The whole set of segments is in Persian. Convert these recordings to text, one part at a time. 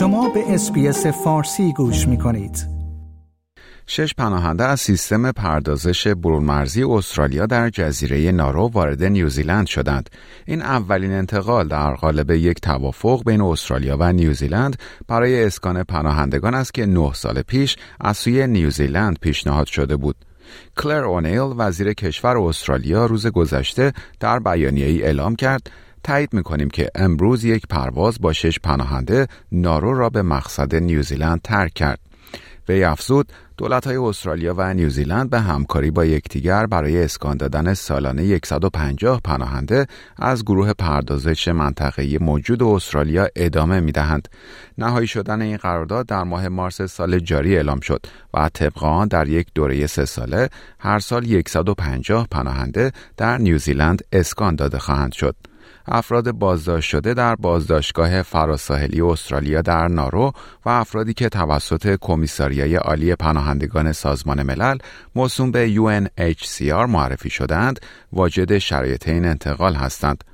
شما به SBS فارسی گوش می کنید. شش پناهنده از سیستم پردازش برونمرزی استرالیا در جزیره نارو وارد نیوزیلند شدند. این اولین انتقال در قالب یک توافق بین استرالیا و نیوزیلند برای اسکان پناهندگان است که نه سال پیش از سوی نیوزیلند پیشنهاد شده بود. کلر اونیل وزیر کشور استرالیا روز گذشته در بیانیه‌ای اعلام کرد تایید می‌کنیم که امروز یک پرواز با شش پناهنده نارو را به مقصد نیوزیلند ترک کرد. وی افزود دولت های استرالیا و نیوزیلند به همکاری با یکدیگر برای اسکان دادن سالانه 150 پناهنده از گروه پردازش منطقه‌ای موجود استرالیا ادامه می دهند. نهایی شدن این قرارداد در ماه مارس سال جاری اعلام شد و طبق آن در یک دوره سه ساله هر سال 150 پناهنده در نیوزیلند اسکان داده خواهند شد. افراد بازداشت شده در بازداشتگاه فراساحلی استرالیا در نارو و افرادی که توسط کمیساریای عالی پناهندگان سازمان ملل موسوم به UNHCR معرفی شدند واجد شرایط این انتقال هستند.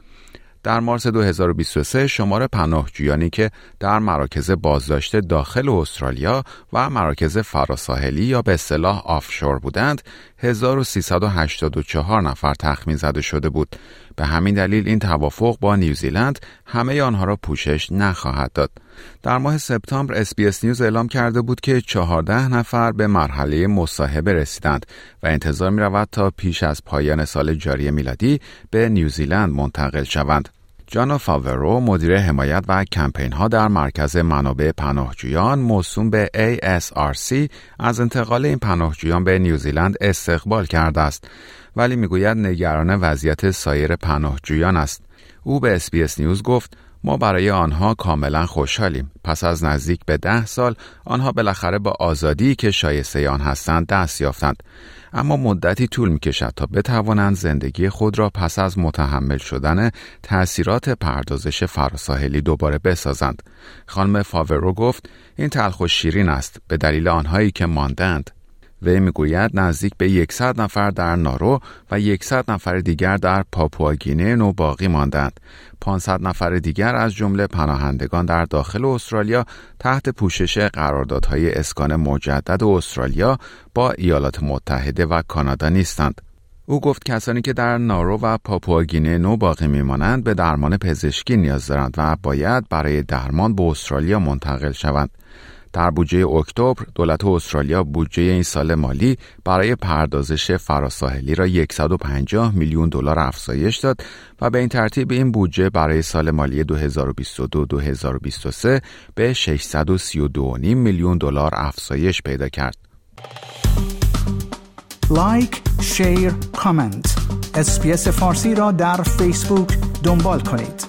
در مارس 2023 شمار پناهجویانی که در مراکز بازداشت داخل استرالیا و مراکز فراساحلی یا به اصطلاح آفشور بودند 1384 نفر تخمین زده شده بود به همین دلیل این توافق با نیوزیلند همه آنها را پوشش نخواهد داد در ماه سپتامبر SBS News اعلام کرده بود که 14 نفر به مرحله مصاحبه رسیدند و انتظار می رود تا پیش از پایان سال جاری میلادی به نیوزیلند منتقل شوند. جانا فاورو مدیر حمایت و کمپین ها در مرکز منابع پناهجویان موسوم به ASRC از انتقال این پناهجویان به نیوزیلند استقبال کرده است. ولی می‌گوید نگران وضعیت سایر پناهجویان است. او به SBS News گفت ما برای آنها کاملا خوشحالیم. پس از نزدیک به ده سال آنها بالاخره با آزادی که شایسته آن هستند دست یافتند. اما مدتی طول می کشد تا بتوانند زندگی خود را پس از متحمل شدن تأثیرات پردازش فراساحلی دوباره بسازند. خانم فاورو گفت این تلخ و شیرین است به دلیل آنهایی که ماندند. وی می‌گوید نزدیک به 100 نفر در نارو و 100 نفر دیگر در پاپواگینه نو باقی ماندند. 500 نفر دیگر از جمله پناهندگان در داخل استرالیا تحت پوشش قراردادهای اسکان مجدد استرالیا با ایالات متحده و کانادا نیستند. او گفت کسانی که در نارو و پاپواگینه نو باقی میمانند به درمان پزشکی نیاز دارند و باید برای درمان به استرالیا منتقل شوند. در بودجه اکتبر دولت استرالیا بودجه این سال مالی برای پردازش فراساحلی را 150 میلیون دلار افزایش داد و به این ترتیب این بودجه برای سال مالی 2022-2023 به 632 میلیون دلار افزایش پیدا کرد. like، share، comment. SBS فارسی را در فیسبوک دنبال کنید.